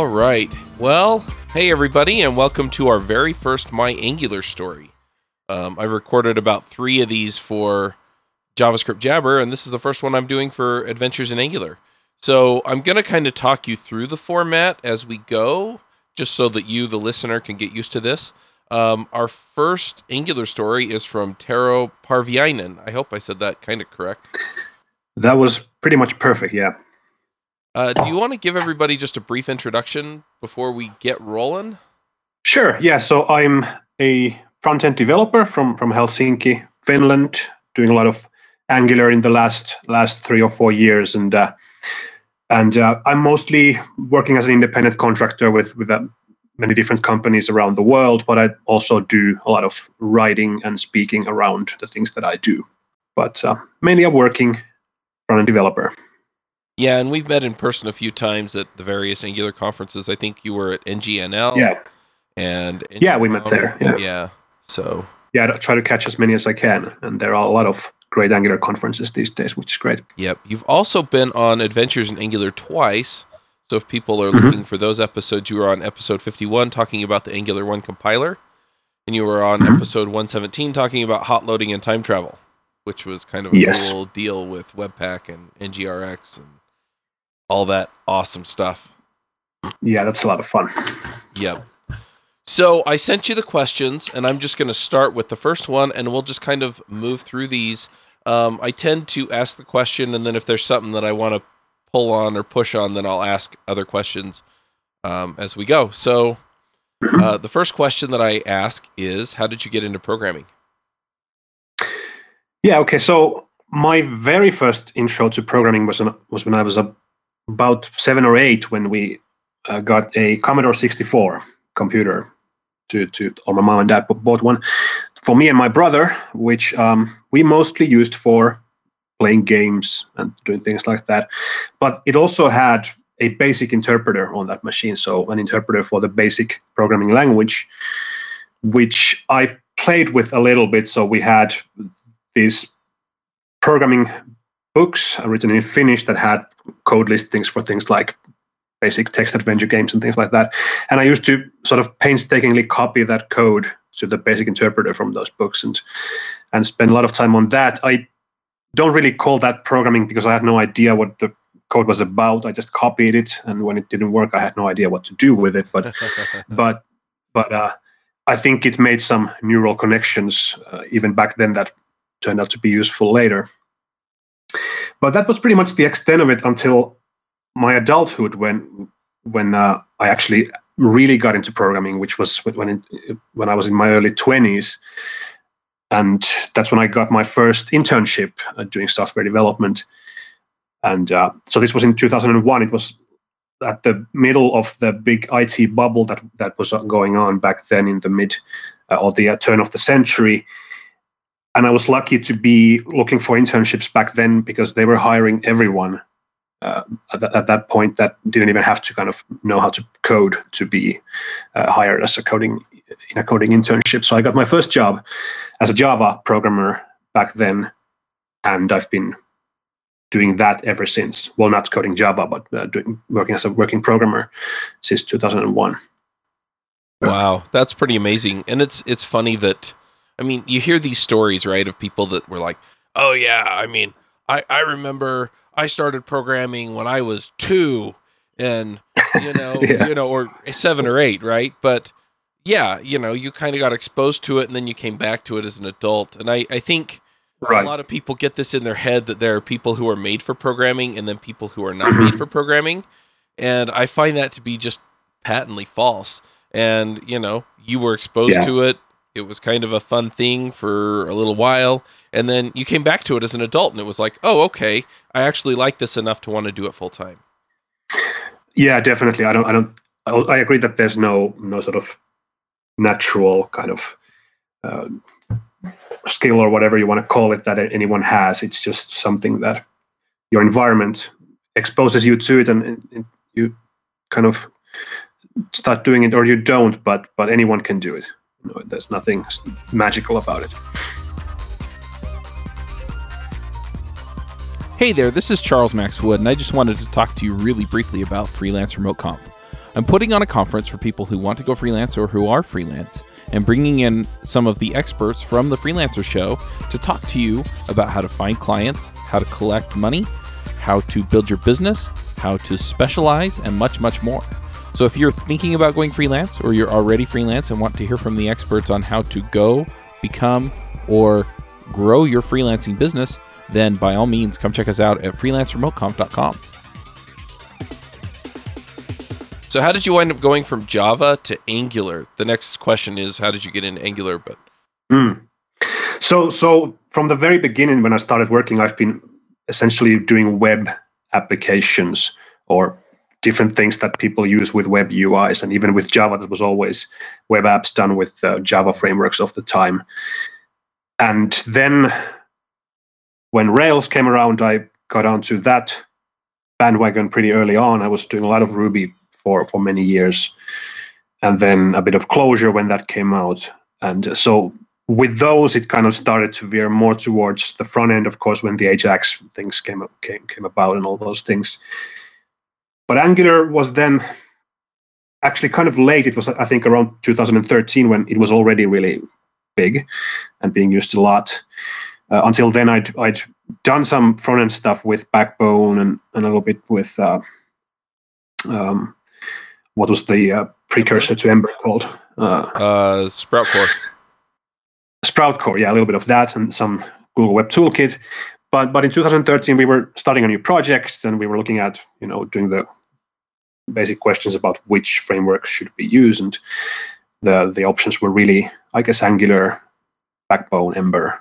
All right. Well, hey everybody, and welcome to our very first My Angular story. Um, I've recorded about three of these for JavaScript Jabber, and this is the first one I'm doing for Adventures in Angular. So I'm going to kind of talk you through the format as we go, just so that you, the listener, can get used to this. Um, our first Angular story is from Tero Parviainen. I hope I said that kind of correct. That was pretty much perfect, yeah. Uh, do you want to give everybody just a brief introduction before we get rolling? Sure. Yeah. So I'm a front end developer from from Helsinki, Finland, doing a lot of Angular in the last last three or four years, and uh, and uh, I'm mostly working as an independent contractor with with uh, many different companies around the world. But I also do a lot of writing and speaking around the things that I do. But uh, mainly, I'm working front end developer. Yeah, and we've met in person a few times at the various Angular conferences. I think you were at NGNL. Yeah. And yeah, we met there. Yeah. Yeah. So. Yeah, I try to catch as many as I can, and there are a lot of great Angular conferences these days, which is great. Yep. You've also been on Adventures in Angular twice. So if people are mm-hmm. looking for those episodes, you were on episode 51 talking about the Angular 1 compiler, and you were on mm-hmm. episode 117 talking about hot loading and time travel, which was kind of a yes. cool deal with Webpack and NGRX and all that awesome stuff. Yeah, that's a lot of fun. Yep. So I sent you the questions, and I'm just going to start with the first one, and we'll just kind of move through these. Um, I tend to ask the question, and then if there's something that I want to pull on or push on, then I'll ask other questions um, as we go. So uh, the first question that I ask is, how did you get into programming? Yeah. Okay. So my very first intro to programming was was when I was a about seven or eight when we uh, got a Commodore 64 computer to to or my mom and dad bought one for me and my brother, which um, we mostly used for playing games and doing things like that. But it also had a basic interpreter on that machine, so an interpreter for the basic programming language, which I played with a little bit. So we had these programming books written in Finnish that had code listings for things like basic text adventure games and things like that. And I used to sort of painstakingly copy that code to the basic interpreter from those books and and spend a lot of time on that. I don't really call that programming because I had no idea what the code was about. I just copied it, and when it didn't work, I had no idea what to do with it. But but but uh, I think it made some neural connections uh, even back then that turned out to be useful later. But that was pretty much the extent of it until my adulthood, when when uh, I actually really got into programming, which was when when I was in my early twenties, and that's when I got my first internship uh, doing software development. And uh, so this was in 2001. It was at the middle of the big IT bubble that that was going on back then in the mid uh, or the uh, turn of the century and I was lucky to be looking for internships back then because they were hiring everyone uh, at, at, that point that didn't even have to kind of know how to code to be uh, hired as a coding in a coding internship. So I got my first job as a Java programmer back then, and I've been doing that ever since. Well, not coding Java, but uh, doing, working as a working programmer since 2001. Wow, that's pretty amazing, and it's it's funny that I mean, you hear these stories, right, of people that were like, "Oh yeah, I mean, I I remember I started programming when I was 2 and you know, yeah. you know, or 7 or 8, right? But yeah, you know, you kind of got exposed to it and then you came back to it as an adult. And I I think right. a lot of people get this in their head that there are people who are made for programming and then people who are not mm-hmm. made for programming. And I find that to be just patently false. And, you know, you were exposed yeah. to it it was kind of a fun thing for a little while and then you came back to it as an adult and it was like oh okay i actually like this enough to want to do it full time yeah definitely. I don't i don't i agree that there's no no sort of natural kind of uh, skill or whatever you want to call it that anyone has. It's just something that your environment exposes you to it and, and you kind of start doing it or you don't but but anyone can do it no, there's nothing magical about it. Hey there, this is Charles Max Wood, and I just wanted to talk to you really briefly about Freelance Remote Conf. I'm putting on a conference for people who want to go freelance or who are freelance and bringing in some of the experts from the Freelancer Show to talk to you about how to find clients, how to collect money, how to build your business, how to specialize, and much, much more. So if you're thinking about going freelance or you're already freelance and want to hear from the experts on how to go, become, or grow your freelancing business, then by all means come check us out at freelanceremoteconf.com. So how did you wind up going from Java to Angular? The next question is how did you get into Angular? But mm. so so from the very beginning when I started working, I've been essentially doing web applications or different things that people use with web UIs, and even with Java, that was always web apps done with uh, Java frameworks of the time. And then when Rails came around, I got onto that bandwagon pretty early on. I was doing a lot of Ruby for for many years, and then a bit of Clojure when that came out. And so with those, it kind of started to veer more towards the front end. Of course, when the Ajax things came came came about and all those things. But Angular was then actually kind of late. It was I think around 2013 when it was already really big and being used a lot. Uh, until then, I'd I'd done some front end stuff with Backbone and, and a little bit with uh, um, what was the uh, precursor to Ember called? Uh, uh, SproutCore. Sprout Core, yeah, a little bit of that and some Google Web Toolkit. But but in 2013 we were starting a new project and we were looking at you know doing the basic questions about which framework should be used and the the options were really I guess Angular, Backbone, Ember,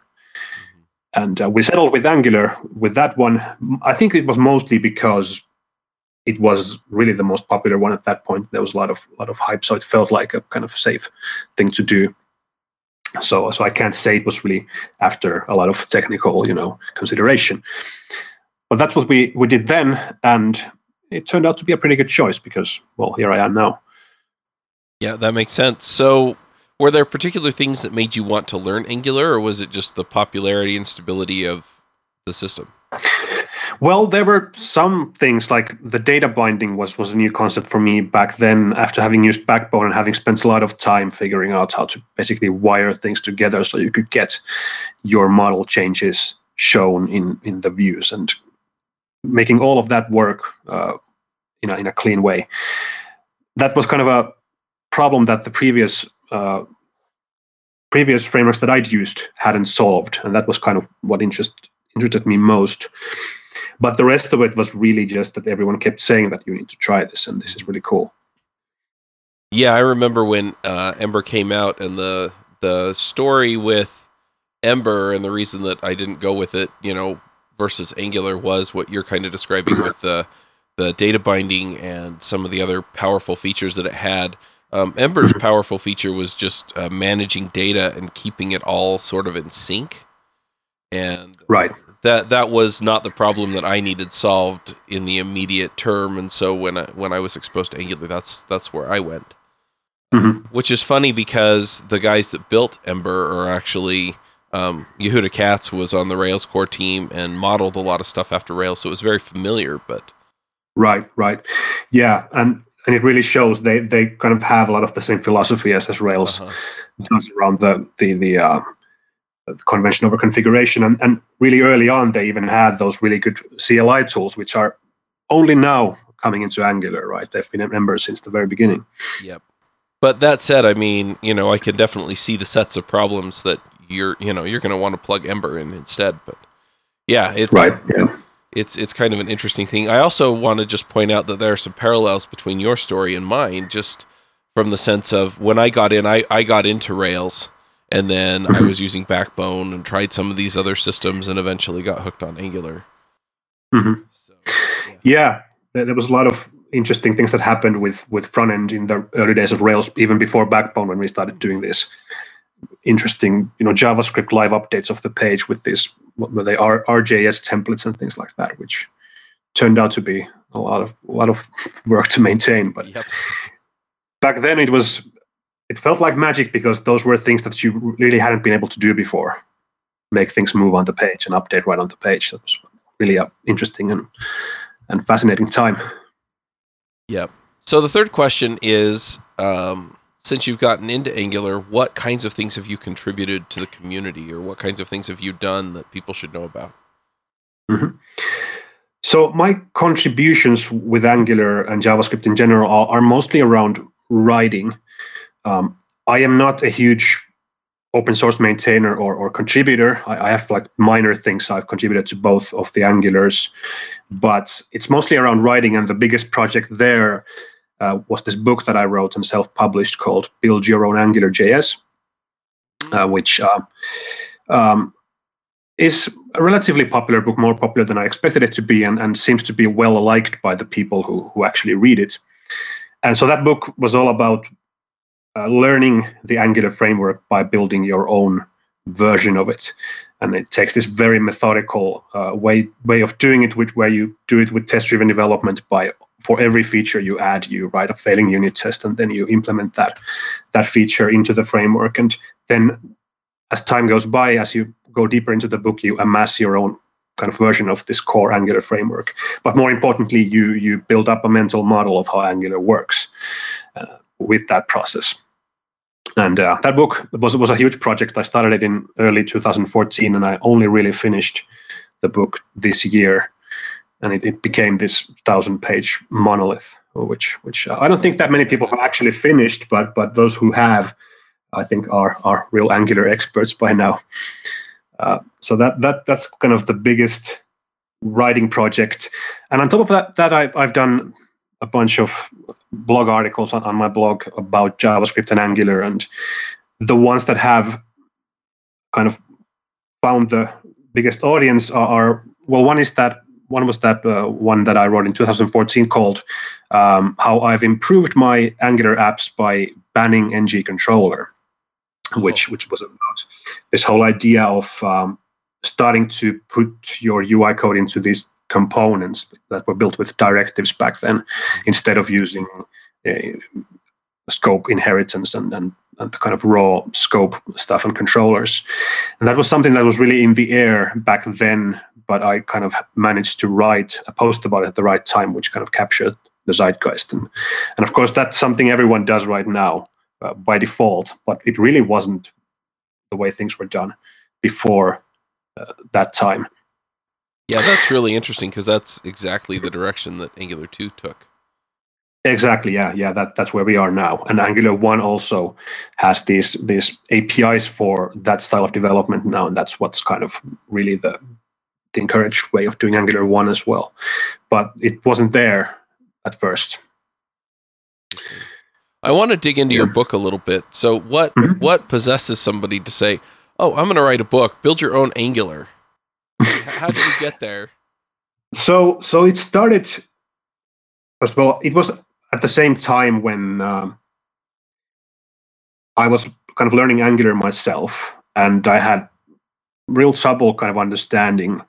mm-hmm. and uh, we settled with Angular with that one. I think it was mostly because it was really the most popular one at that point. There was a lot of lot of hype, so it felt like a kind of safe thing to do. So so I can't say it was really after a lot of technical you know consideration, but that's what we we did then, and it turned out to be a pretty good choice because well here I am now. Yeah, that makes sense. So were there particular things that made you want to learn Angular, or was it just the popularity and stability of the system? Well, there were some things like the data binding was was a new concept for me back then. After having used Backbone and having spent a lot of time figuring out how to basically wire things together, so you could get your model changes shown in in the views and making all of that work uh, in a in a clean way. That was kind of a problem that the previous uh, previous frameworks that I'd used hadn't solved, and that was kind of what interest, interested me most. But the rest of it was really just that everyone kept saying that you need to try this and this is really cool. Yeah, I remember when uh, Ember came out and the the story with Ember and the reason that I didn't go with it, you know, versus Angular was what you're kind of describing with the the data binding and some of the other powerful features that it had. Um, Ember's powerful feature was just uh, managing data and keeping it all sort of in sync. And right that that was not the problem that I needed solved in the immediate term, and so when I, when I was exposed to Angular, that's that's where I went. Mm-hmm. Which is funny because the guys that built Ember are actually um, Yehuda Katz was on the Rails core team and modeled a lot of stuff after Rails, so it was very familiar. But right, right, yeah, and and it really shows they they kind of have a lot of the same philosophy as as Rails uh-huh. does around the the the. Uh, convention over configuration. And, and really early on, they even had those really good CLI tools, which are only now coming into Angular, right? They've been members since the very beginning. Yep. But that said, I mean, you know, I can definitely see the sets of problems that you're, you know, you're going to want to plug Ember in instead. But yeah, it's right. Yeah. It's it's kind of an interesting thing. I also want to just point out that there are some parallels between your story and mine, just from the sense of when I got in, I, I got into Rails and then I mm-hmm. was using Backbone and tried some of these other systems, and eventually got hooked on Angular. Mm-hmm. So, yeah. yeah, there was a lot of interesting things that happened with with front end in the early days of Rails, even before Backbone, when we started doing this interesting, you know, JavaScript live updates of the page with this what they are RJS templates and things like that, which turned out to be a lot of a lot of work to maintain. But yep. back then, it was it felt like magic because those were things that you really hadn't been able to do before make things move on the page and update right on the page that was really an interesting and and fascinating time yep So the third question is, um, since you've gotten into Angular, what kinds of things have you contributed to the community, or what kinds of things have you done that people should know about? Mm-hmm. So my contributions with Angular and JavaScript in general are, are mostly around writing. Um, I am not a huge open source maintainer or, or contributor. I, I, have like minor things I've contributed to both of the Angulars, but it's mostly around writing. And the biggest project there uh, was this book that I wrote and self-published called "Build Your Own Angular JS," uh, which uh, um, is a relatively popular book, more popular than I expected it to be, and, and seems to be well liked by the people who who actually read it. And so that book was all about uh, learning the Angular framework by building your own version of it. And it takes this very methodical uh, way way of doing it, which where you do it with test-driven development. By for every feature you add, you write a failing unit test, and then you implement that that feature into the framework. And then, as time goes by, as you go deeper into the book, you amass your own kind of version of this core Angular framework. But more importantly, you you build up a mental model of how Angular works uh, with that process. And uh, that book was was a huge project. I started it in early 2014, and I only really finished the book this year, and it, it became this thousand-page monolith, which which uh, I don't think that many people have actually finished, but but those who have, I think, are are real Angular experts by now. Uh, so that that that's kind of the biggest writing project, and on top of that, that I, I've done a bunch of blog articles on, on my blog about JavaScript and Angular, and the ones that have kind of found the biggest audience are, are well, one is that one was that uh, one that I wrote in 2014 called um, "How I've Improved My Angular Apps by Banning ng Controller," which which was about this whole idea of um, starting to put your UI code into these components that were built with directives back then instead of using scope inheritance and, and, and the kind of raw scope stuff and controllers. And that was something that was really in the air back then, but I kind of managed to write a post about it at the right time, which kind of captured the zeitgeist. And, and of course, that's something everyone does right now uh, by default, but it really wasn't the way things were done before uh, that time. Yeah, that's really interesting because that's exactly the direction that Angular 2 took. Exactly. Yeah, yeah. That that's where we are now. And Angular One also has these these APIs for that style of development now, and that's what's kind of really the the encouraged way of doing Angular One as well. But it wasn't there at first. I want to dig into your book a little bit. So, what mm-hmm. what possesses somebody to say, "Oh, I'm going to write a book. Build your own Angular." How did you get there? So, so it started. First of all, it was at the same time when um, I was kind of learning Angular myself, and I had real trouble kind of understanding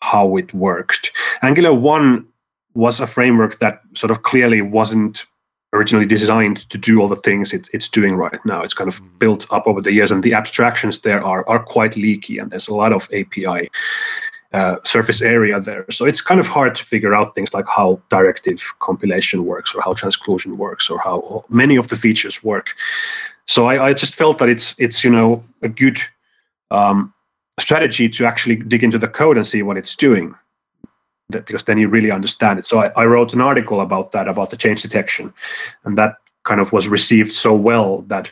how it worked. Angular 1 was a framework that sort of clearly wasn't originally designed to do all the things it's, it's doing right now. It's kind of mm-hmm. built up over the years, and the abstractions there are, are quite leaky, and there's a lot of API uh, surface area there. So it's kind of hard to figure out things like how directive compilation works or how transclusion works or how many of the features work. So I, I just felt that it's it's you know a good um, strategy to actually dig into the code and see what it's doing that, because then you really understand it. So I, I wrote an article about that about the change detection, and that kind of was received so well that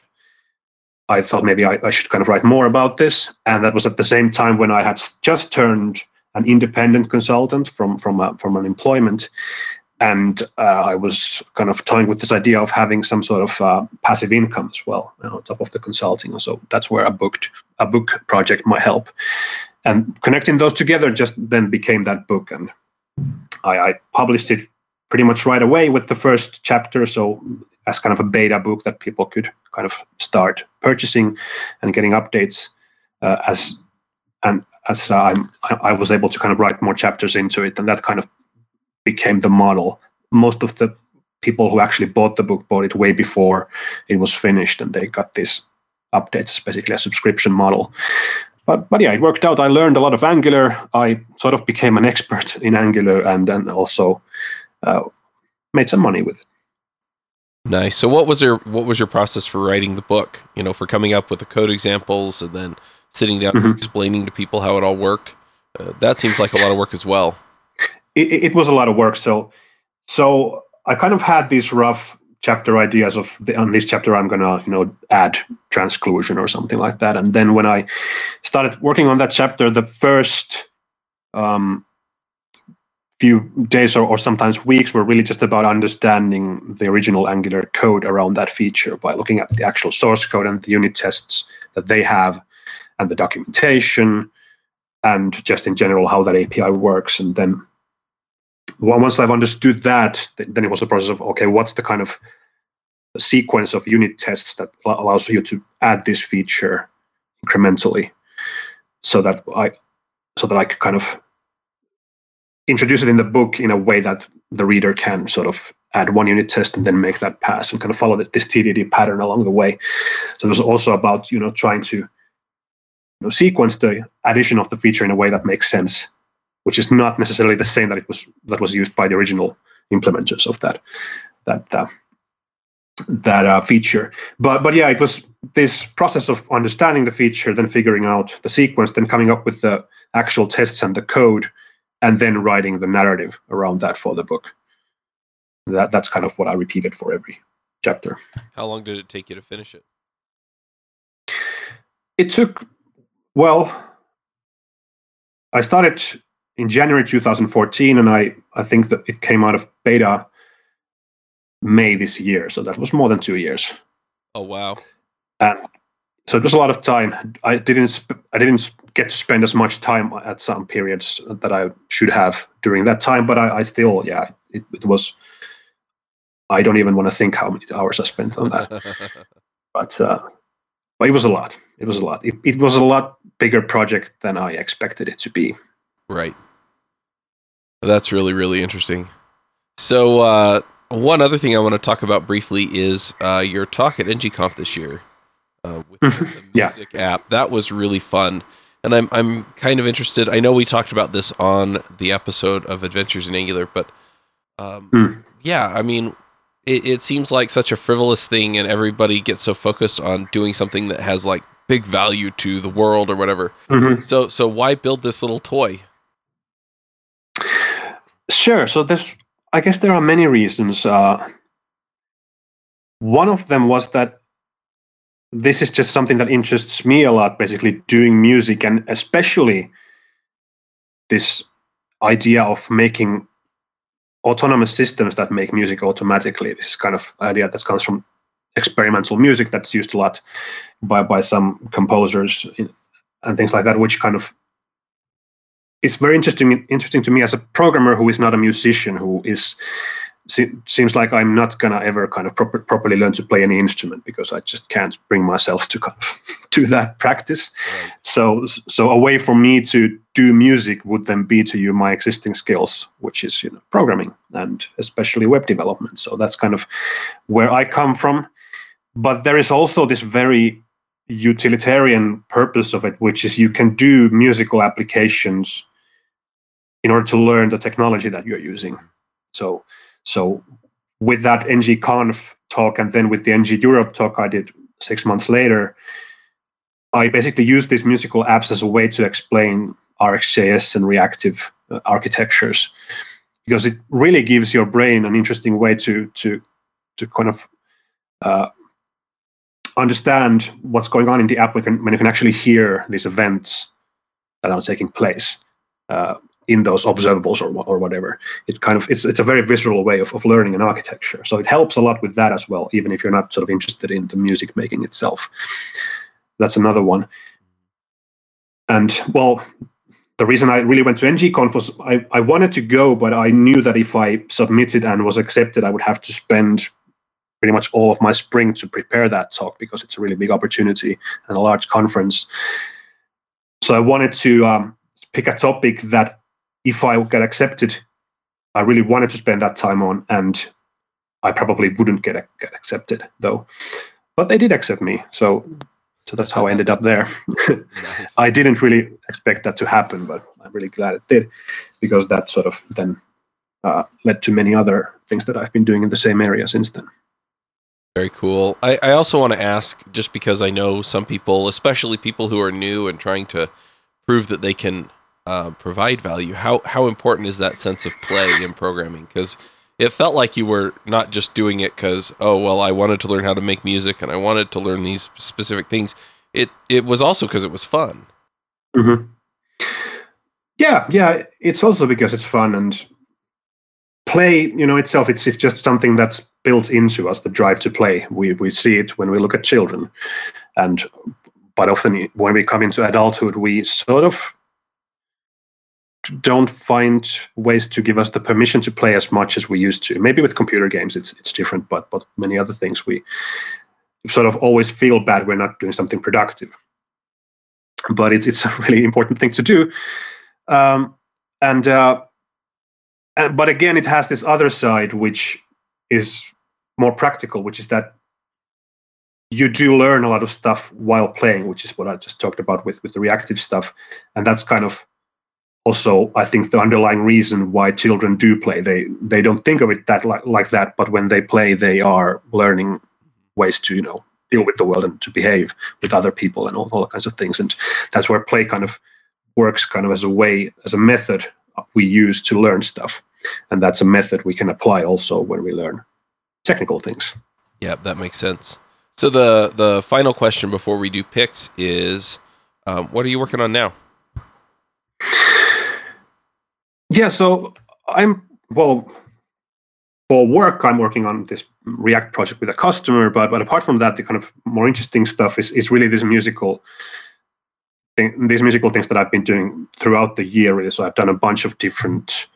I thought maybe I, I, should kind of write more about this. And that was at the same time when I had just turned an independent consultant from from a, from an employment, and uh, I was kind of toying with this idea of having some sort of uh, passive income as well you know, on top of the consulting. So that's where a booked a book project might help, and connecting those together just then became that book, and I, I published it pretty much right away with the first chapter. So as kind of a beta book that people could kind of start purchasing and getting updates uh, as and as I'm, I was able to kind of write more chapters into it, and that kind of became the model. Most of the people who actually bought the book bought it way before it was finished, and they got these updates. It's basically a subscription model. But but yeah, it worked out. I learned a lot of Angular. I sort of became an expert in Angular, and then also uh, made some money with it. Nice. So what was your what was your process for writing the book? You know, for coming up with the code examples and then sitting down Mhm. and explaining to people how it all worked. Uh, that seems like a lot of work as well. it, it was a lot of work. So, so I kind of had these rough chapter ideas of the, on this chapter I'm gonna you know add transclusion or something like that. And then when I started working on that chapter, the first um, few days or, or sometimes weeks were really just about understanding the original Angular code around that feature by looking at the actual source code and the unit tests that they have, and the documentation, and just in general how that API works, and then once I've understood that, then it was a process of okay, what's the kind of sequence of unit tests that allows you to add this feature incrementally, so that I, so that I could kind of introduce it in the book in a way that the reader can sort of add one unit test and then make that pass and kind of follow the, this TDD pattern along the way. So it was also about you know trying to you know, sequence the addition of the feature in a way that makes sense which is not necessarily the same that it was that was used by the original implementers of that that uh, that uh, feature. But but yeah, it was this process of understanding the feature, then figuring out the sequence, then coming up with the actual tests and the code, and then writing the narrative around that for the book. That that's kind of what I repeated for every chapter. How long did it take you to finish it? It took well. I started in January 2014, and I, I think that it came out of beta May this year. So that was more than two years. Oh wow. And so it was a lot of time. I didn't sp- I didn't get to spend as much time at some periods that I should have during that time, but I, I still yeah it, it was. I don't even want to think how many hours I spent on that, but uh, but it was a lot. It was a lot. It, it was a lot bigger project than I expected it to be. right. That's really really interesting. So uh, one other thing I want to talk about briefly is uh, your talk at NGConf this year uh, with the Yeah. music app. That was really fun. And I'm I'm kind of interested. I know we talked about this on the episode of Adventures in Angular, but um, Hmm. yeah, I mean, it, it seems like such a frivolous thing, and everybody gets so focused on doing something that has like big value to the world or whatever. Mhm. So so why build this little toy? Sure. So there's, I guess there are many reasons. Uh, one of them was that this is just something that interests me a lot. Basically, doing music, and especially this idea of making autonomous systems that make music automatically. This is kind of idea that comes from experimental music that's used a lot by by some composers and things like that, which kind of is very interesting interesting to me as a programmer who is not a musician who is se- seems like I'm not gonna ever kind of proper, properly learn to play any instrument because I just can't bring myself to kind of do that practice. Right. So so a way for me to do music would then be to use my existing skills, which is you know programming and especially web development. So that's kind of where I come from. But there is also this very utilitarian purpose of it, which is you can do musical applications in order to learn the technology that you're using. So, so with that ngconf talk and then with the ng Europe talk I did six months later, I basically used these musical apps as a way to explain RxJS and reactive uh, architectures because it really gives your brain an interesting way to to to kind of uh, understand what's going on in the app. When, when you can actually hear these events that are taking place uh, in those observables or, or whatever. It's kind of it's it's a very visceral way of, of learning an architecture. So it helps a lot with that as well, even if you're not sort of interested in the music making itself. That's another one. And well, the reason I really went to ngconf was I, I wanted to go, but I knew that if I submitted and was accepted, I would have to spend pretty much all of my spring to prepare that talk because it's a really big opportunity and a large conference. So I wanted to um, pick a topic that, if I get accepted, I really wanted to spend that time on, and I probably wouldn't get, get accepted though. But they did accept me, so so that's how I ended up there. Nice. I didn't really expect that to happen, but I'm really glad it did because that sort of then uh, led to many other things that I've been doing in the same area since then. Very cool. I, I also want to ask, just because I know some people, especially people who are new and trying to prove that they can uh, provide value, how how important is that sense of play in programming? Because it felt like you were not just doing it because oh well, I wanted to learn how to make music and I wanted to learn these specific things. It it was also because it was fun. Mm-hmm. Yeah, yeah. It's also because it's fun and play. You know, itself. It's it's just something that's built into us. The drive to play. We we see it when we look at children, and but often when we come into adulthood, we sort of don't find ways to give us the permission to play as much as we used to. Maybe with computer games, it's it's different, but but many other things we sort of always feel bad we're not doing something productive. But it's it's a really important thing to do um, and, uh, and but again, it has this other side which is more practical, which is that you do learn a lot of stuff while playing, which is what I just talked about with with the reactive stuff, and that's kind of also I think the underlying reason why children do play. They they don't think of it that like, like that, but when they play, they are learning ways to you know deal with the world and to behave with other people and all, all kinds of things, and that's where play kind of works kind of as a way, as a method we use to learn stuff. And that's a method we can apply also when we learn technical things. Yeah, that makes sense. So the the final question before we do picks is, um, what are you working on now? Yeah, so I'm well for work. I'm working on this React project with a customer, but but apart from that, the kind of more interesting stuff is is really this musical thing, these musical things that I've been doing throughout the year. Really, so I've done a bunch of different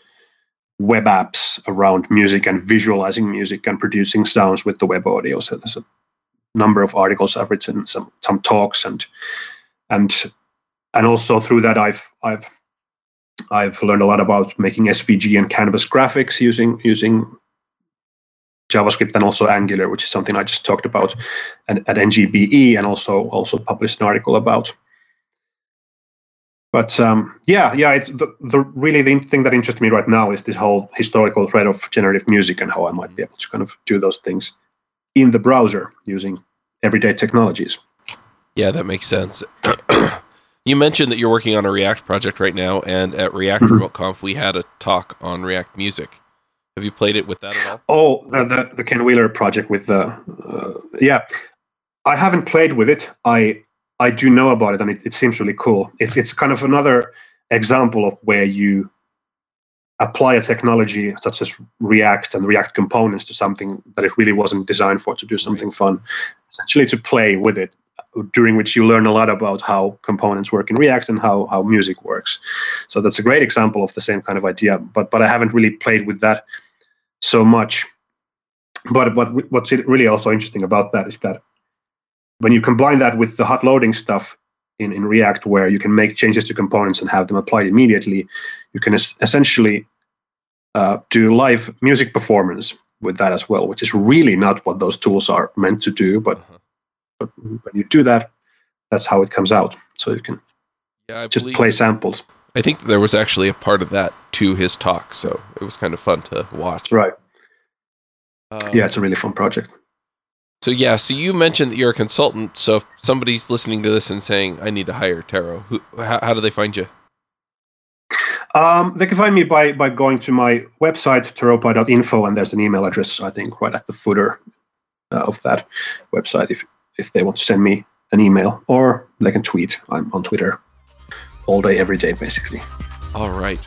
web apps around music and visualizing music and producing sounds with the web audio. So there's a number of articles I've written, some some talks, and and and also through that I've I've I've learned a lot about making SVG and canvas graphics using using JavaScript and also Angular, which is something I just talked about at, at NGBE, and also also published an article about but um, yeah, yeah, it's the, the really the thing that interests me right now is this whole historical thread of generative music and how I might be able to kind of do those things in the browser using everyday technologies. Yeah, that makes sense. you mentioned that you're working on a React project right now, and at React mm-hmm. Remote Conf we had a talk on React Music. Have you played it with that at all? Oh, the the, the Ken Wheeler project with the uh, yeah, I haven't played with it. I I do know about it, and it, it seems really cool. It's it's kind of another example of where you apply a technology such as React and React components to something that it really wasn't designed for to do something fun, essentially to play with it, during which you learn a lot about how components work in React and how how music works. So that's a great example of the same kind of idea. But but I haven't really played with that so much. But but what's really also interesting about that is that when you combine that with the hot loading stuff in, in React, where you can make changes to components and have them applied immediately, you can es- essentially uh, do live music performance with that as well, which is really not what those tools are meant to do. But, uh-huh. But when you do that, that's how it comes out. So you can yeah, just play samples. I think there was actually a part of that to his talk, so it was kind of fun to watch. Right. Um, yeah, it's a really fun project. So yeah, so you mentioned that you're a consultant. So if somebody's listening to this and saying, "I need to hire Tero," who, how, how do they find you? Um, they can find me by by going to my website teropa.info, and there's an email address I think right at the footer uh, of that website if if they want to send me an email, or they can tweet. I'm on Twitter all day, every day, basically. All right.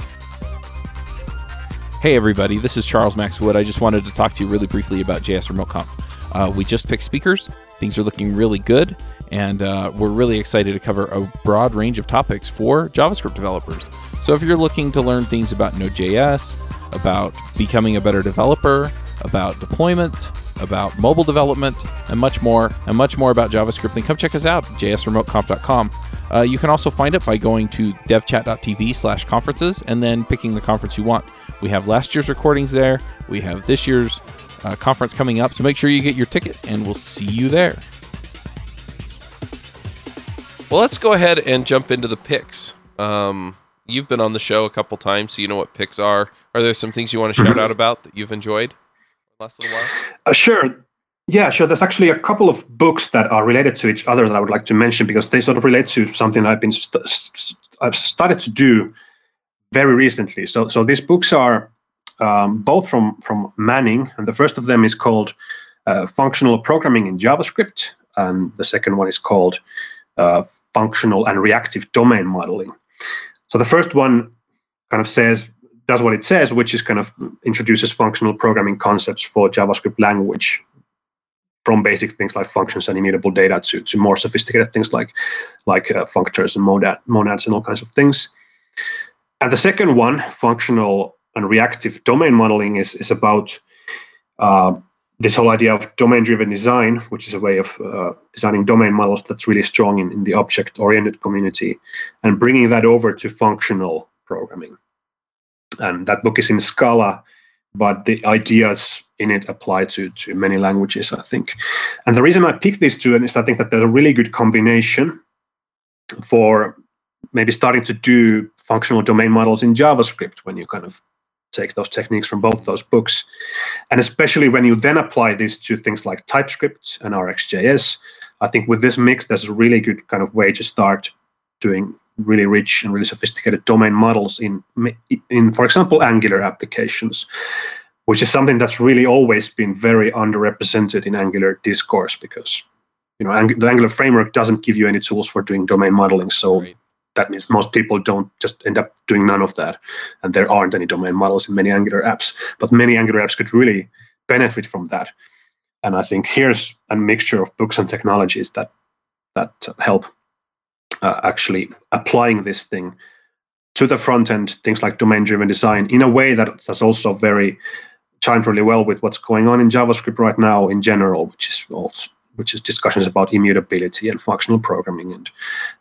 Hey everybody, this is Charles Max Wood. I just wanted to talk to you really briefly about JS Remote Conf. Uh, we just picked speakers. Things are looking really good, and uh, we're really excited to cover a broad range of topics for JavaScript developers. So if you're looking to learn things about Node.js, about becoming a better developer, about deployment, about mobile development, and much more, and much more about JavaScript, then come check us out, jsremoteconf.com. Uh, you can also find it by going to devchat.tv slash conferences and then picking the conference you want. We have last year's recordings there. We have this year's uh, conference coming up. So make sure you get your ticket, and we'll see you there. Well, let's go ahead and jump into the picks. Um, you've been on the show a couple times, so you know what picks are. Are there some things you want to shout out about that you've enjoyed last little while? Uh, sure. Yeah, sure. There's actually a couple of books that are related to each other that I would like to mention because they sort of relate to something I've been st- st- I've started to do very recently. So, so these books are um, both from from Manning, and the first of them is called uh, Functional Programming in JavaScript, and the second one is called uh, Functional and Reactive Domain Modeling. So the first one kind of says does what it says, which is kind of introduces functional programming concepts for JavaScript language from basic things like functions and immutable data to, to more sophisticated things like like uh, functors and monad, monads and all kinds of things. And the second one, functional and reactive domain modeling, is is about uh, this whole idea of domain-driven design, which is a way of uh, designing domain models that's really strong in, in the object-oriented community, and bringing that over to functional programming. And that book is in Scala, but the ideas in it apply to to many languages, I think. And the reason I picked these two is I think that they're a really good combination for maybe starting to do functional domain models in JavaScript when you kind of take those techniques from both those books. And especially when you then apply these to things like TypeScript and RxJS, I think with this mix, there's a really good kind of way to start doing really rich and really sophisticated domain models in, in for example, Angular applications, which is something that's really always been very underrepresented in Angular discourse because you know the Angular framework doesn't give you any tools for doing domain modeling. So right that means most people don't just end up doing none of that and there aren't any domain models in many angular apps but many angular apps could really benefit from that and i think here's a mixture of books and technologies that that help uh, actually applying this thing to the front end things like domain driven design in a way that that's also very chimed really well with what's going on in javascript right now in general which is also which is discussions about immutability and functional programming and,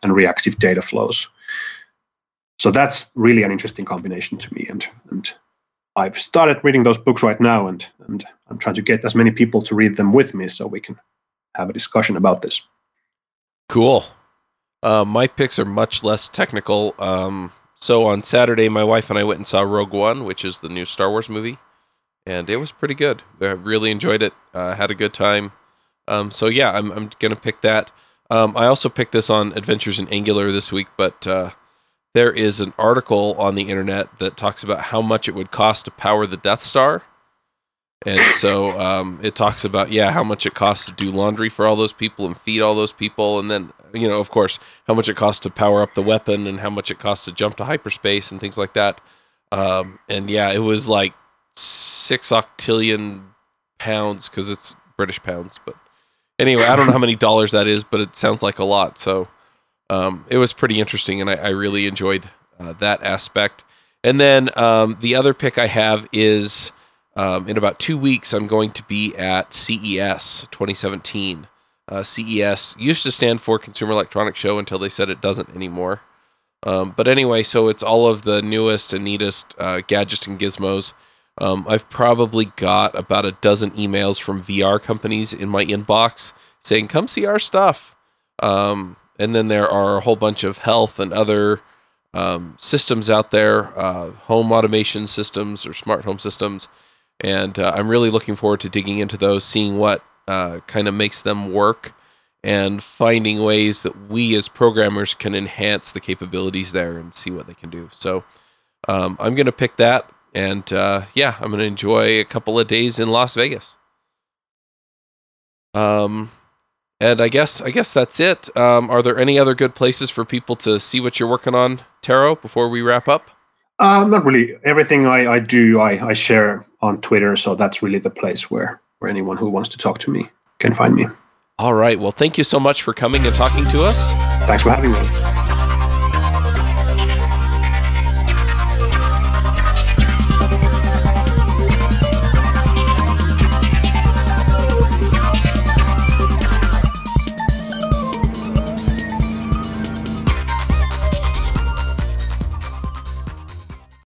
and reactive data flows. So that's really an interesting combination to me. And, and I've started reading those books right now, and, and I'm trying to get as many people to read them with me so we can have a discussion about this. Cool. Uh, my picks are much less technical. Um, so on Saturday, my wife and I went and saw Rogue One, which is the new Star Wars movie, and it was pretty good. I really enjoyed it. Uh, had a good time. Um, so yeah, I'm I'm gonna pick that. Um, I also picked this on Adventures in Angular this week, but uh, there is an article on the internet that talks about how much it would cost to power the Death Star, and so um, it talks about yeah how much it costs to do laundry for all those people and feed all those people, and then you know of course how much it costs to power up the weapon and how much it costs to jump to hyperspace and things like that. Um, and yeah, it was like six octillion pounds because it's British pounds, but anyway, I don't know how many dollars that is, but it sounds like a lot. So um, it was pretty interesting, and I, I really enjoyed uh, that aspect. And then um, the other pick I have is um, in about two weeks, I'm going to be at CES 2017. Uh, CES used to stand for Consumer Electronics Show until they said it doesn't anymore. Um, but anyway, so it's all of the newest and neatest uh, gadgets and gizmos. Um, I've probably got about a dozen emails from VR companies in my inbox saying, "Come see our stuff." Um, and then there are a whole bunch of health and other um, systems out there, uh, home automation systems or smart home systems, and uh, I'm really looking forward to digging into those, seeing what uh, kind of makes them work, and finding ways that we as programmers can enhance the capabilities there and see what they can do. So um, I'm going to pick that and uh, yeah, I'm gonna enjoy a couple of days in Las Vegas. Um, and I guess I guess that's it. Um, are there any other good places for people to see what you're working on, Tero? Before we wrap up. Uh, not really. Everything I, I do, I, I share on Twitter, so that's really the place where where anyone who wants to talk to me can find me. All right. Well, thank you so much for coming and talking to us. Thanks for having me.